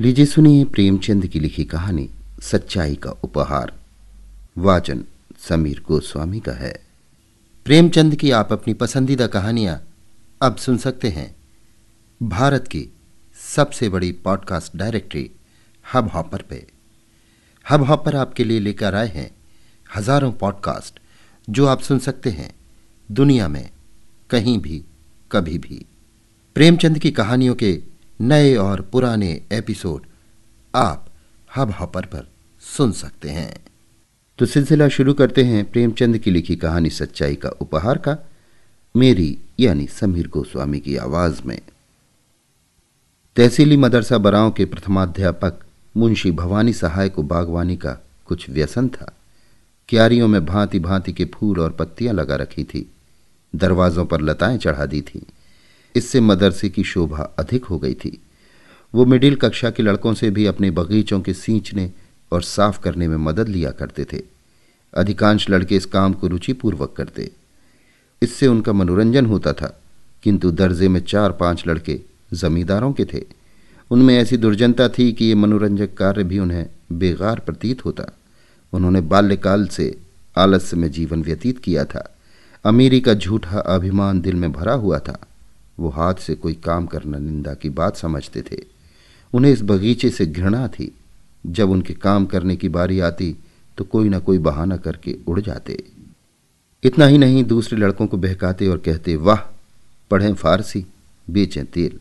लीजिए सुनिए प्रेमचंद की लिखी कहानी, सच्चाई का उपहार। वाचन समीर गोस्वामी का है। प्रेमचंद की आप अपनी पसंदीदा कहानियाँ अब सुन सकते हैं। भारत की सबसे बड़ी पॉडकास्ट डायरेक्टरी हब हॉपर पे। हब हॉपर आपके लिए लेकर आए हैं हज़ारों पॉडकास्ट जो आप सुन सकते हैं दुनिया में कहीं भी, कभी भी। प्रेमचंद की कहानियों के नए और पुराने एपिसोड आप हब हॉपर पर सुन सकते हैं। तो सिलसिला शुरू करते हैं प्रेमचंद की लिखी कहानी सच्चाई का उपहार का, मेरी यानी समीर गोस्वामी की आवाज़ में। तहसीली मदरसा बराव के प्रथमाध्यापक मुंशी भवानी सहाय को बागवानी का कुछ व्यसन था। क्यारियों में भांति भांति के फूल और पत्तियाँ लगा रखी थी। दरवाजों पर लताएँ चढ़ा दी थीं। इससे मदरसे की शोभा अधिक हो गई थी। वो मिडिल कक्षा के लड़कों से भी अपने बगीचों के सींचने और साफ़ करने में मदद लिया करते थे। अधिकांश लड़के इस काम को रुचिपूर्वक करते। इससे उनका मनोरंजन होता था, किंतु दर्जे में चार पाँच लड़के जमींदारों के थे। उनमें ऐसी दुर्जनता थी कि ये मनोरंजक कार्य भी उन्हें बेगार प्रतीत होता। उन्होंने बाल्यकाल से आलस्य में जीवन व्यतीत किया था। अमीरी का झूठा अभिमान दिल में भरा हुआ था। वो हाथ से कोई काम करना निंदा की बात समझते थे। उन्हें इस बगीचे से घृणा थी। जब उनके काम करने की बारी आती तो कोई ना कोई बहाना करके उड़ जाते। इतना ही नहीं, दूसरे लड़कों को बहकाते और कहते, वाह, पढ़ें फारसी, बेचें तेल।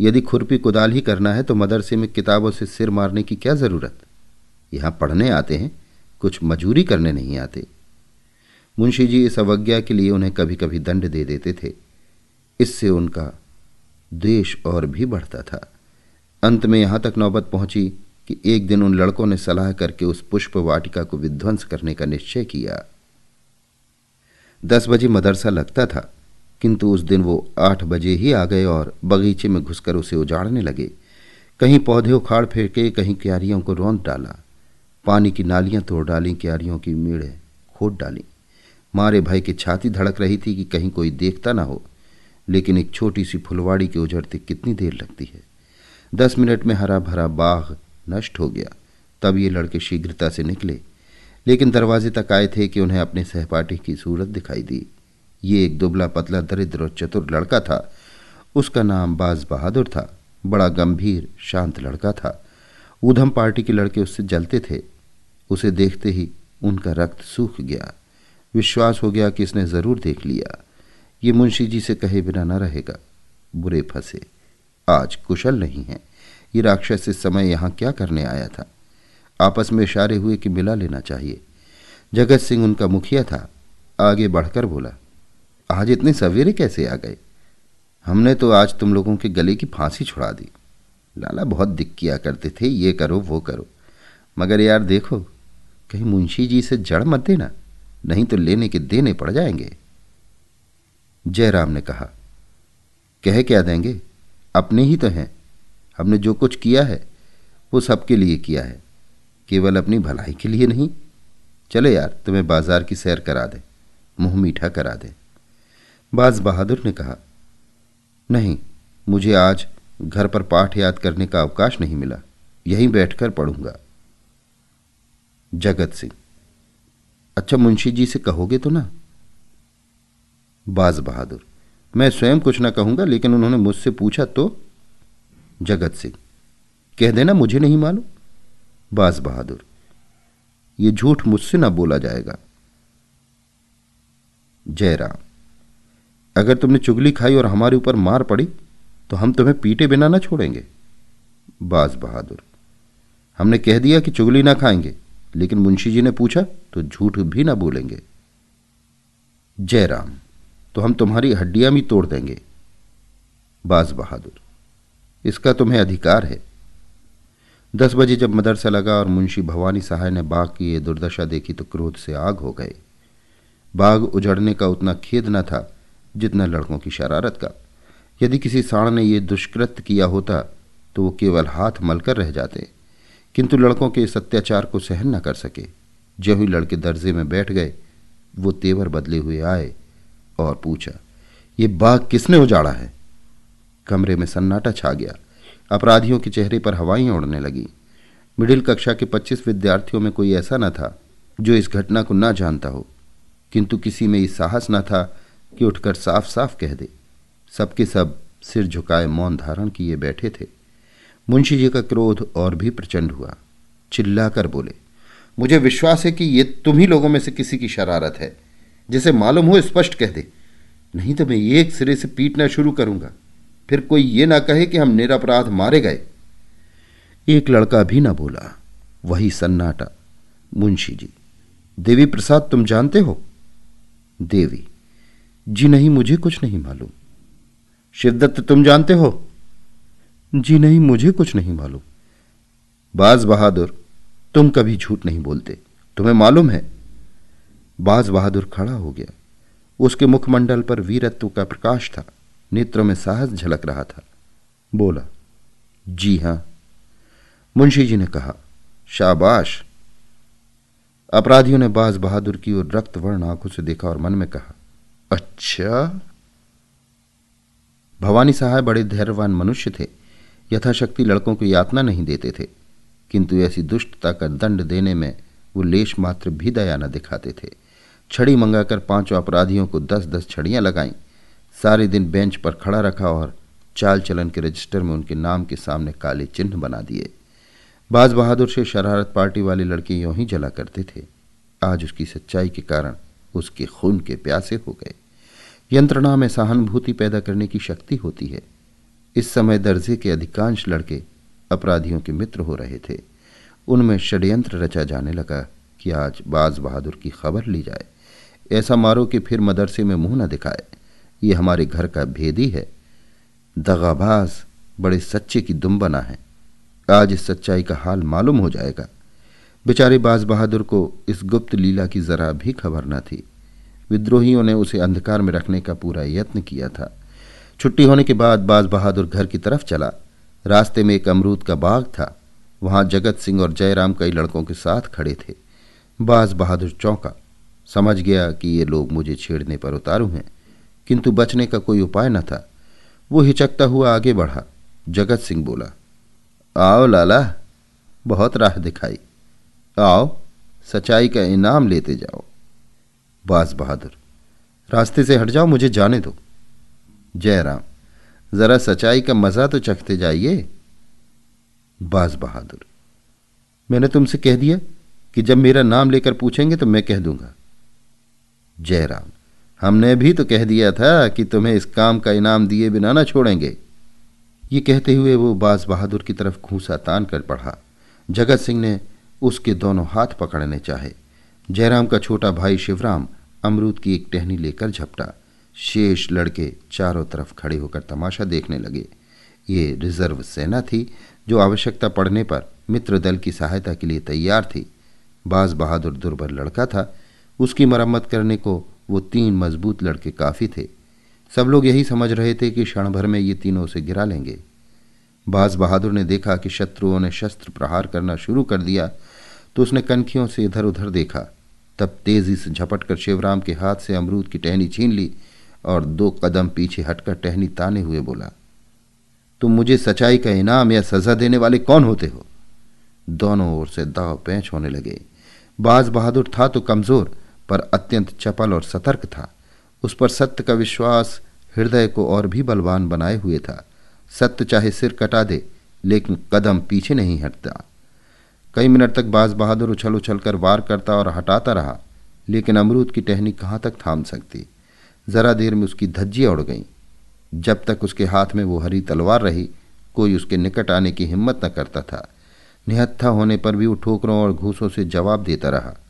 यदि खुरपी कुदाल ही करना है तो मदरसे में किताबों से सिर मारने की क्या ज़रूरत? यहाँ पढ़ने आते हैं, कुछ मजूरी करने नहीं आते। मुंशी जी इस अवज्ञा के लिए उन्हें कभी कभी दंड दे देते थे। इससे उनका द्वेष और भी बढ़ता था। अंत में यहाँ तक नौबत पहुँची कि एक दिन उन लड़कों ने सलाह करके उस पुष्प वाटिका को विध्वंस करने का निश्चय किया। दस बजे मदरसा लगता था, किंतु उस दिन वो आठ बजे ही आ गए और बगीचे में घुसकर उसे उजाड़ने लगे। कहीं पौधे उखाड़ फेंके, कहीं क्यारियों को रौंद डाला। पानी की नालियाँ तोड़ डाली, क्यारियों की मीड़े खोद डाली। मारे भाई की छाती धड़क रही थी कि कहीं कोई देखता ना हो। लेकिन एक छोटी सी फुलवाड़ी के उजड़ते कितनी देर लगती है। दस मिनट में हरा भरा बाग नष्ट हो गया। तब ये लड़के शीघ्रता से निकले, लेकिन दरवाजे तक आए थे कि उन्हें अपने सहपाठी की सूरत दिखाई दी। ये एक दुबला पतला दरिद्र और चतुर लड़का था। उसका नाम बाज बहादुर था। बड़ा गंभीर, शांत लड़का था। ऊधम पार्टी के लड़के उससे जलते थे। उसे देखते ही उनका रक्त सूख गया। विश्वास हो गया कि इसने ज़रूर देख लिया। ये मुंशी जी से कहे बिना न रहेगा। बुरे फंसे। आज कुशल नहीं है। ये राक्षस इस समय यहाँ क्या करने आया था? आपस में इशारे हुए कि मिला लेना चाहिए। जगत सिंह उनका मुखिया था। आगे बढ़कर बोला, आज इतने सवेरे कैसे आ गए? हमने तो आज तुम लोगों के गले की फांसी छुड़ा दी। लाला बहुत दिक किया करते थे, ये करो, वो करो। मगर यार देखो, कहीं मुंशी जी से जड़ मत देना, नहीं तो लेने के देने पड़ जाएँगे। जयराम ने कहा, कह क्या देंगे? अपने ही तो हैं। हमने जो कुछ किया है, वो सबके लिए किया है। केवल अपनी भलाई के लिए नहीं। चले यार, तुम्हें बाज़ार की सैर करा दे, मुँह मीठा करा दे। बाज बहादुर ने कहा, नहीं, मुझे आज घर पर पाठ याद करने का अवकाश नहीं मिला। यहीं बैठकर पढ़ूँगा। जगत सिंह अच्छा मुंशी जी से कहोगे तो ना? बाज बहादुर। मैं स्वयं कुछ ना कहूँगा, लेकिन उन्होंने मुझसे पूछा तो जगत सिंह, कह देना मुझे नहीं मालूम। बाज बहादुर, ये झूठ मुझसे ना बोला जाएगा। जयराम, अगर तुमने चुगली खाई और हमारे ऊपर मार पड़ी तो हम तुम्हें पीटे बिना ना छोड़ेंगे। बाज बहादुर, हमने कह दिया कि चुगली ना खाएँगे, लेकिन मुंशी जी ने पूछा तो झूठ भी ना बोलेंगे। जयराम तो हम तुम्हारी हड्डियाँ भी तोड़ देंगे। बाज बहादुर, इसका तुम्हें अधिकार है। दस बजे जब मदरसा लगा और मुंशी भवानी सहाय ने बाघ की ये दुर्दशा देखी तो क्रोध से आग हो गए। बाघ उजड़ने का उतना खेद न था जितना लड़कों की शरारत का। यदि किसी साण ने यह दुष्कृत किया होता तो वो केवल हाथ मलकर रह जाते, किंतु लड़कों के इस अत्याचार को सहन न कर सके। जो ही लड़के दर्जे में बैठ गए, वो तेवर बदले हुए आए। और पूछा, ये बाग किसने उजाड़ा है? कमरे में सन्नाटा छा गया। अपराधियों के चेहरे पर हवाएँ उड़ने लगी। मिडिल कक्षा के 25 विद्यार्थियों में कोई ऐसा न था, जो इस घटना को ना जानता हो। किंतु किसी में इस साहस न था कि उठकर साफ़ साफ़ कह दे। सबके सब सिर झुकाए मौन धारण किए बैठे थे। मुंशी जी का क्रोध और भी प्रचंड हुआ। चिल्लाकर बोले, मुझे विश्वास है कि ये तुम ही लोगों में से किसी की शरारत है। जिसे मालूम हो स्पष्ट कह दे। नहीं तो मैं एक सिरे से पीटना शुरू करूँगा। फिर कोई ये ना कहे कि हम निरपराध मारे गए। एक लड़का भी ना बोला। वही सन्नाटा। मुंशी जी, देवी प्रसाद तुम जानते हो? देवी, जी नहीं, मुझे कुछ नहीं मालूम। शिवदत्त तुम जानते हो? जी नहीं, मुझे कुछ नहीं मालूम। बाज बहादुर, तुम कभी झूठ नहीं बोलते। तुम्हें मालूम है बाज बहादुर खड़ा हो गया। उसके मुखमंडल पर वीरत्व का प्रकाश था। नेत्रों में साहस झलक रहा था। बोला, जी हाँ। मुंशी जी ने कहा, शाबाश! अपराधियों ने बाज बहादुर की ओर रक्त वर्ण आँखों से देखा और मन में कहा अच्छा! भवानी साहब बड़े धैर्यवान मनुष्य थे। यथाशक्ति लड़कों को यातना नहीं देते थे। किंतु ऐसी दुष्टता का दंड देने में वो लेश मात्र भी दया न दिखाते थे। छड़ी मंगाकर पाँचों अपराधियों को दस दस छड़ियाँ लगाईं। सारे दिन बेंच पर खड़ा रखा और चाल चलन के रजिस्टर में उनके नाम के सामने काले चिन्ह बना दिए। बाज बहादुर से शरारत पार्टी वाले लड़के यूँ ही जला करते थे। आज उसकी सच्चाई के कारण उसके खून के प्यासे हो गए। यंत्रणा में सहानुभूति पैदा करने की शक्ति होती है। इस समय दर्जे के अधिकांश लड़के अपराधियों के मित्र हो रहे थे। उनमें षड्यंत्र रचा जाने लगा कि आज बाज बहादुर की खबर ली जाए। ऐसा मारो कि फिर मदरसे में मुँह न दिखाए। ये हमारे घर का भेदी है। दगाबाज बड़े सच्चे की दुम बना है। आज इस सच्चाई का हाल मालूम हो जाएगा। बेचारे बाज बहादुर को इस गुप्त लीला की जरा भी खबर न थी। विद्रोहियों ने उसे अंधकार में रखने का पूरा यत्न किया था। छुट्टी होने के बाद बाज बहादुर घर की तरफ़ चला। रास्ते में एक अमरूद का बाग था। वहाँ जगत सिंह और जयराम कई लड़कों के साथ खड़े थे। बाज बहादुर चौंका। समझ गया कि ये लोग मुझे छेड़ने पर उतारू हैं, किंतु बचने का कोई उपाय न था। वो हिचकता हुआ आगे बढ़ा। जगत सिंह बोला, आओ लाला, बहुत राह दिखाई। आओ, सच्चाई का इनाम लेते जाओ। बास बहादुर, रास्ते से हट जाओ, मुझे जाने दो। जयराम, जरा सच्चाई का मज़ा तो चखते जाइए। बाज बहादुर, मैंने तुमसे कह दिया कि जब मेरा नाम लेकर पूछेंगे तो मैं कह दूँगा। जयराम, हमने भी तो कह दिया था कि तुम्हें इस काम का इनाम दिए बिना ना छोड़ेंगे। ये कहते हुए वो बाज बहादुर की तरफ़ घूसा तान कर पढ़ा जगत सिंह ने उसके दोनों हाथ पकड़ने चाहे। जयराम का छोटा भाई शिवराम अमरूद की एक टहनी लेकर झपटा। शेष लड़के चारों तरफ़ खड़े होकर तमाशा देखने लगे। ये रिज़र्व सेना थी जो आवश्यकता पड़ने पर मित्र दल की सहायता के लिए तैयार थी। बाज बहादुर दुर्बल लड़का था उसकी मरम्मत करने को वो तीन मज़बूत लड़के काफ़ी थे। सब लोग यही समझ रहे थे कि क्षण भर में ये तीनों उसे गिरा लेंगे। बाज बहादुर ने देखा कि शत्रुओं ने शस्त्र प्रहार करना शुरू कर दिया तो उसने कनखियों से इधर उधर देखा। तब तेज़ी से झपट कर शिवराम के हाथ से अमरूद की टहनी छीन ली और दो कदम पीछे हटकर टहनी ताने हुए बोला, तुम मुझे सच्चाई का इनाम या सजा देने वाले कौन होते हो? दोनों ओर से दाव पैंच होने लगे। बाज बहादुर था तो कमज़ोर पर अत्यंत चपल और सतर्क था। उस पर सत्य का विश्वास हृदय को और भी बलवान बनाए हुए था। सत्य चाहे सिर कटा दे, लेकिन कदम पीछे नहीं हटता। कई मिनट तक बाज बहादुर उछल उछल कर वार करता और हटाता रहा, लेकिन अमरूद की टहनी कहाँ तक थाम सकती? जरा देर में उसकी धज्जियाँ उड़ गईं। जब तक उसके हाथ में वो हरी तलवार रही, कोई उसके निकट आने की हिम्मत न करता था। निहत्था होने पर भी वो ठोकरों और घूसों से जवाब देता रहा।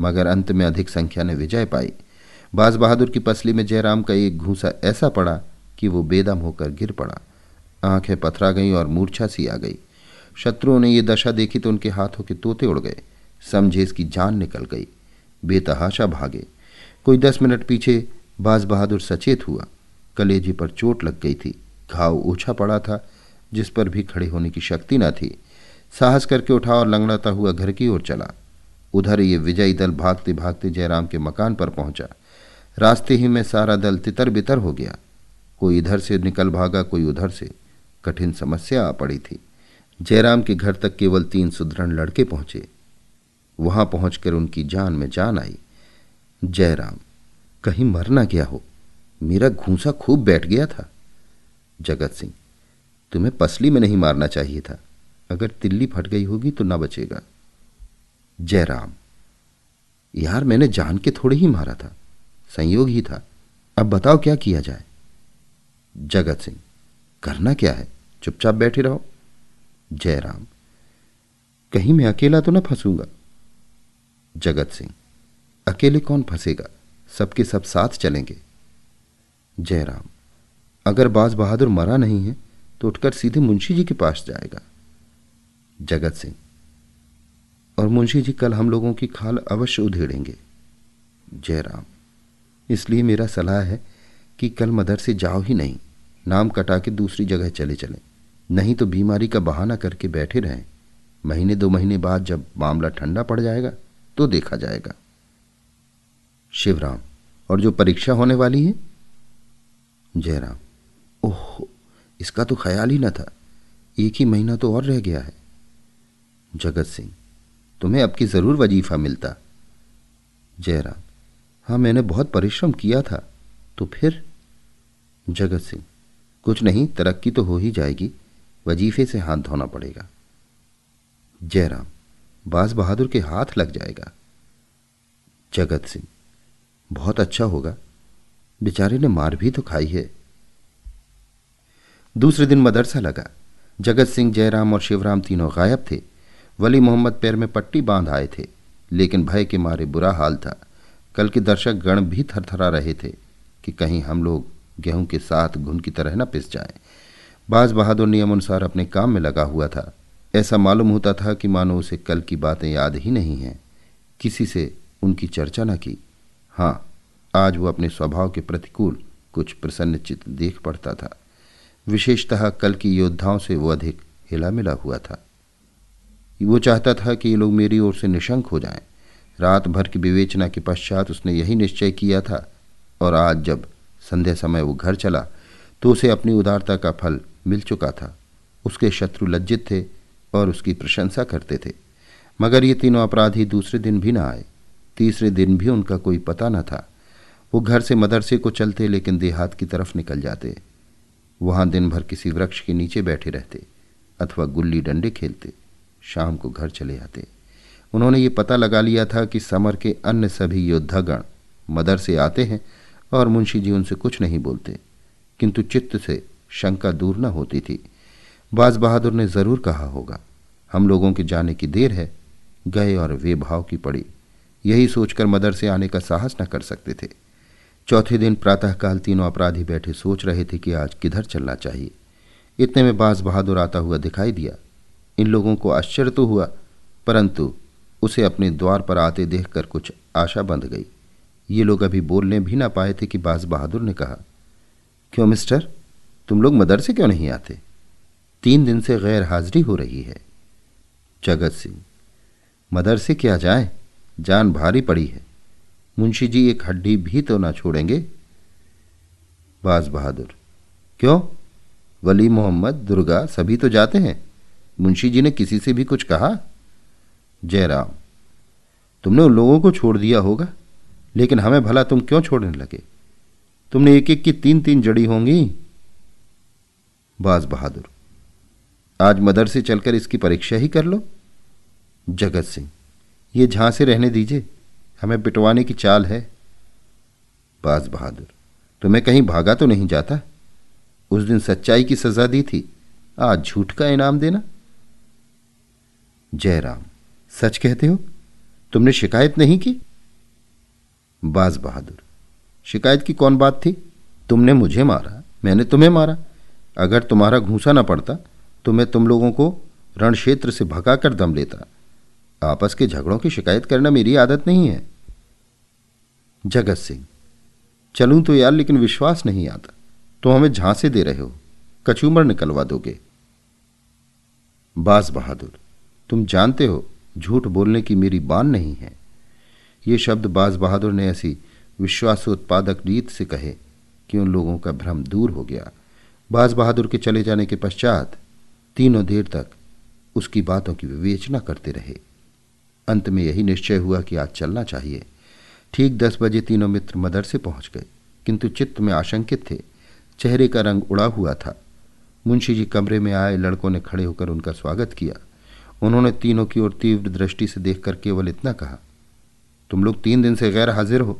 मगर अंत में अधिक संख्या ने विजय पाई। बाज बहादुर की पसली में जयराम का एक घूसा ऐसा पड़ा कि वो बेदम होकर गिर पड़ा। आँखें पथरा गईं और मूर्छा सी आ गई। शत्रुओं ने ये दशा देखी तो उनके हाथों के तोते उड़ गए। समझे इसकी जान निकल गई। बेतहाशा भागे। कोई दस मिनट पीछे बाज बहादुर सचेत हुआ। कलेजी पर चोट लग गई थी। घाव ओछा पड़ा था, जिस पर भी खड़े होने की शक्ति न थी। साहस करके उठा और लंगड़ाता हुआ घर की ओर चला। उधर ये विजयी दल भागते भागते जयराम के मकान पर पहुँचा। रास्ते ही में सारा दल तितर बितर हो गया। कोई इधर से निकल भागा, कोई उधर से। कठिन समस्या आ पड़ी थी। जयराम के घर तक केवल तीन सुदृढ़ लड़के पहुँचे। वहाँ पहुंचकर उनकी जान में जान आई। जयराम, कहीं मर ना गया हो। मेरा घूसा खूब बैठ गया था। जगत सिंह, तुम्हें पसली में नहीं मारना चाहिए था। अगर तिल्ली फट गई होगी तो ना बचेगा। जयराम। यार, मैंने जान के थोड़े ही मारा था। संयोग ही था। अब बताओ क्या किया जाए? जगत सिंह, करना क्या है? चुपचाप बैठे रहो। जयराम, कहीं मैं अकेला तो ना फंसूँगा? जगत सिंह, अकेले कौन फंसेगा? सबके सब साथ चलेंगे। जयराम, अगर बाज बहादुर मरा नहीं है तो उठकर सीधे मुंशी जी के पास जाएगा। जगत सिंह और मुंशी जी कल हम लोगों की खाल अवश्य उधेड़ेंगे। जयराम, इसलिए मेरा सलाह है कि कल मदरसे जाओ ही नहीं, नाम कटा के दूसरी जगह चले चलें। नहीं तो बीमारी का बहाना करके बैठे रहें। महीने दो महीने बाद जब मामला ठंडा पड़ जाएगा तो देखा जाएगा। शिवराम, और जो परीक्षा होने वाली है? जयराम, ओह, इसका तो ख्याल ही न था। एक ही महीना तो और रह गया है। जगत सिंह तुम्हें अब की ज़रूर वजीफा मिलता। जयराम हाँ मैंने बहुत परिश्रम किया था तो फिर? जगत सिंह, कुछ नहीं, तरक्की तो हो ही जाएगी, वजीफे से हाथ धोना पड़ेगा। जयराम, बाज बहादुर के हाथ लग जाएगा। जगत सिंह, बहुत अच्छा होगा, बेचारे ने मार भी तो खाई है। दूसरे दिन मदरसा लगा, जगत सिंह, जयराम और शिवराम तीनों गायब थे। वली मोहम्मद पैर में पट्टी बाँध आए थे, लेकिन भय के मारे बुरा हाल था। कल के दर्शक गण भी थरथरा रहे थे कि कहीं हम लोग गेहूँ के साथ घुन की तरह न पिस जाएँ। बाज बहादुर नियम अनुसार अपने काम में लगा हुआ था। ऐसा मालूम होता था कि मानो उसे कल की बातें याद ही नहीं हैं। किसी से उनकी चर्चा न की। हाँ आज वो अपने स्वभाव के प्रतिकूल कुछ प्रसन्नचित देख पड़ता था। विशेषतः कल की योद्धाओं से वो अधिक हिला मिला हुआ था। वो चाहता था कि ये लोग मेरी ओर से निशंक हो जाएँ। रात भर की विवेचना के पश्चात उसने यही निश्चय किया था। और आज जब संध्या समय वो घर चला तो उसे अपनी उदारता का फल मिल चुका था। उसके शत्रु लज्जित थे और उसकी प्रशंसा करते थे। मगर ये तीनों अपराधी दूसरे दिन भी ना आए। तीसरे दिन भी उनका कोई पता न था। वो घर से मदरसे को चलते लेकिन देहात की तरफ़ निकल जाते। वहाँ दिन भर किसी वृक्ष के नीचे बैठे रहते अथवा गुल्ली डंडे खेलते। शाम को घर चले आते। उन्होंने ये पता लगा लिया था कि समर के अन्य सभी योद्धागण मदरसे आते हैं और मुंशी जी उनसे कुछ नहीं बोलते, किंतु चित्त से शंका दूर न होती थी। बाज बहादुर ने ज़रूर कहा होगा, हम लोगों के जाने की देर है, गए और वे भाव की पड़ी। यही सोचकर मदर से आने का साहस न कर सकते थे। चौथे दिन प्रातःकाल तीनों अपराधी बैठे सोच रहे थे कि आज किधर चलना चाहिए। इतने में बाज बहादुर आता हुआ दिखाई दिया इन लोगों को आश्चर्य तो हुआ, परंतु उसे अपने द्वार पर आते देखकर कुछ आशा बंध गई। ये लोग अभी बोलने भी ना पाए थे कि बाज बहादुर ने कहा, क्यों मिस्टर? तुम लोग मदरसे क्यों नहीं आते? तीन दिन से गैर हाजिरी हो रही है। जगत सिंह, मदरसे क्या जाए? जान भारी पड़ी है। मुंशी जी एक हड्डी भी तो ना छोड़ेंगे? बाज बहादुर, क्यों? वली मोहम्मद, दुर्गा सभी तो जाते हैं। मुंशी जी ने किसी से भी कुछ कहा? जयराम, तुमने उन लोगों को छोड़ दिया होगा, लेकिन हमें भला तुम क्यों छोड़ने लगे? तुमने एक एक की तीन तीन जड़ी होंगी। बाज बहादुर, आज मदर से चलकर इसकी परीक्षा ही कर लो। जगत सिंह, ये झांसे रहने दीजिए, हमें पिटवाने की चाल है। बाज बहादुर, तुम्हें कहीं भागा तो नहीं जाता? उस दिन सच्चाई की सजा दी थी, आज झूठ का इनाम देना? जयराम। सच कहते हो? तुमने शिकायत नहीं की? बाज बहादुर, शिकायत की कौन बात थी? तुमने मुझे मारा, मैंने तुम्हें मारा। अगर तुम्हारा घूसा ना पड़ता तो मैं तुम लोगों को रण क्षेत्र से भगाकर दम लेता। आपस के झगड़ों की शिकायत करना मेरी आदत नहीं है। जगत सिंह, चलूँ तो यार, लेकिन विश्वास नहीं आता। तो हमें झांसे दे रहे हो कचूमर निकलवा दोगे। बास बहादुर तुम जानते हो, झूठ बोलने की मेरी बान नहीं है। ये शब्द बाज बहादुर ने ऐसी विश्वासोत्पादक रीत से कहे कि उन लोगों का भ्रम दूर हो गया। बाज बहादुर के चले जाने के पश्चात, तीनों देर तक उसकी बातों की विवेचना करते रहे। अंत में यही निश्चय हुआ कि आज चलना चाहिए। ठीक दस बजे तीनों मित्र मदरसे पहुँच गए, किंतु चित्त में आशंकित थे। चेहरे का रंग उड़ा हुआ था। मुंशी जी कमरे में आए, लड़कों ने खड़े होकर उनका स्वागत किया। उन्होंने तीनों की ओर तीव्र दृष्टि से देखकर केवल इतना कहा, तुम लोग तीन दिन से गैर हाजिर हो।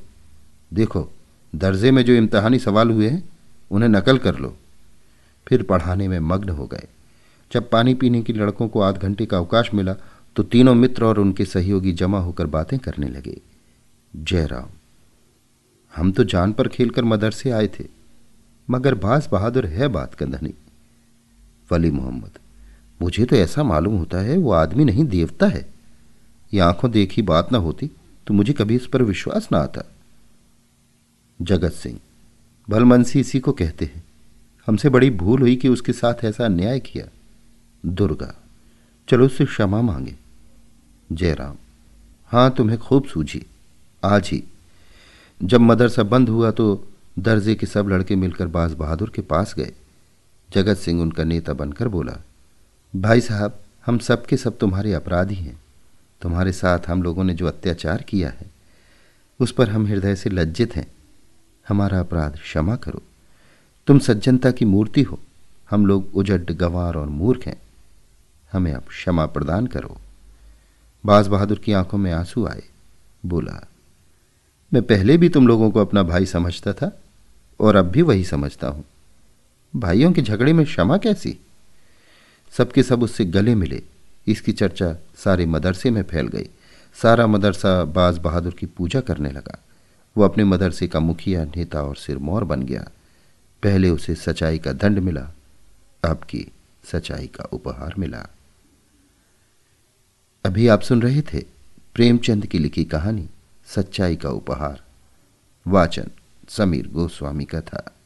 देखो, दर्जे में जो इम्तहानी सवाल हुए हैं, उन्हें नकल कर लो। फिर पढ़ाने में मग्न हो गए। जब पानी पीने की लड़कों को आध घंटे का अवकाश मिला तो तीनों मित्र और उनके सहयोगी जमा होकर बातें करने लगे। जयराम हम तो जान पर खेलकर मदरसे आए थे, मगर बास बहादुर है बात कंधनी। वली मोहम्मद मुझे तो ऐसा मालूम होता है वो आदमी नहीं देवता है। ये आँखों देखी बात ना होती तो मुझे कभी इस पर विश्वास ना आता। जगत सिंह, भलमनसी इसी को कहते हैं। हमसे बड़ी भूल हुई कि उसके साथ ऐसा अन्याय किया। दुर्गा, चलो उससे क्षमा मांगे। जयराम हाँ तुम्हें खूब सूझी। आज ही, जब मदरसा बंद हुआ तो दर्जे के सब लड़के मिलकर बाज बहादुर के पास गए। जगत सिंह उनका नेता बनकर बोला भाई साहब, हम सब के सब तुम्हारे अपराधी हैं। तुम्हारे साथ हम लोगों ने जो अत्याचार किया है, उस पर हम हृदय से लज्जित हैं। हमारा अपराध क्षमा करो। तुम सज्जनता की मूर्ति हो। हम लोग उजड गंवार और मूर्ख हैं। हमें अब क्षमा प्रदान करो। बाज बहादुर की आँखों में आँसू आए। बोला, मैं पहले भी तुम लोगों को अपना भाई समझता था और अब भी वही समझता हूँ। भाइयों के झगड़े में क्षमा कैसी? सबके सब उससे गले मिले। इसकी चर्चा सारे मदरसे में फैल गई। सारा मदरसा बाज बहादुर की पूजा करने लगा। वो अपने मदरसे का मुखिया, नेता और सिरमौर बन गया। पहले उसे सच्चाई का दंड मिला, अब की सच्चाई का उपहार मिला। अभी आप सुन रहे थे प्रेमचंद की लिखी कहानी, सच्चाई का उपहार। वाचन समीर गोस्वामी का था।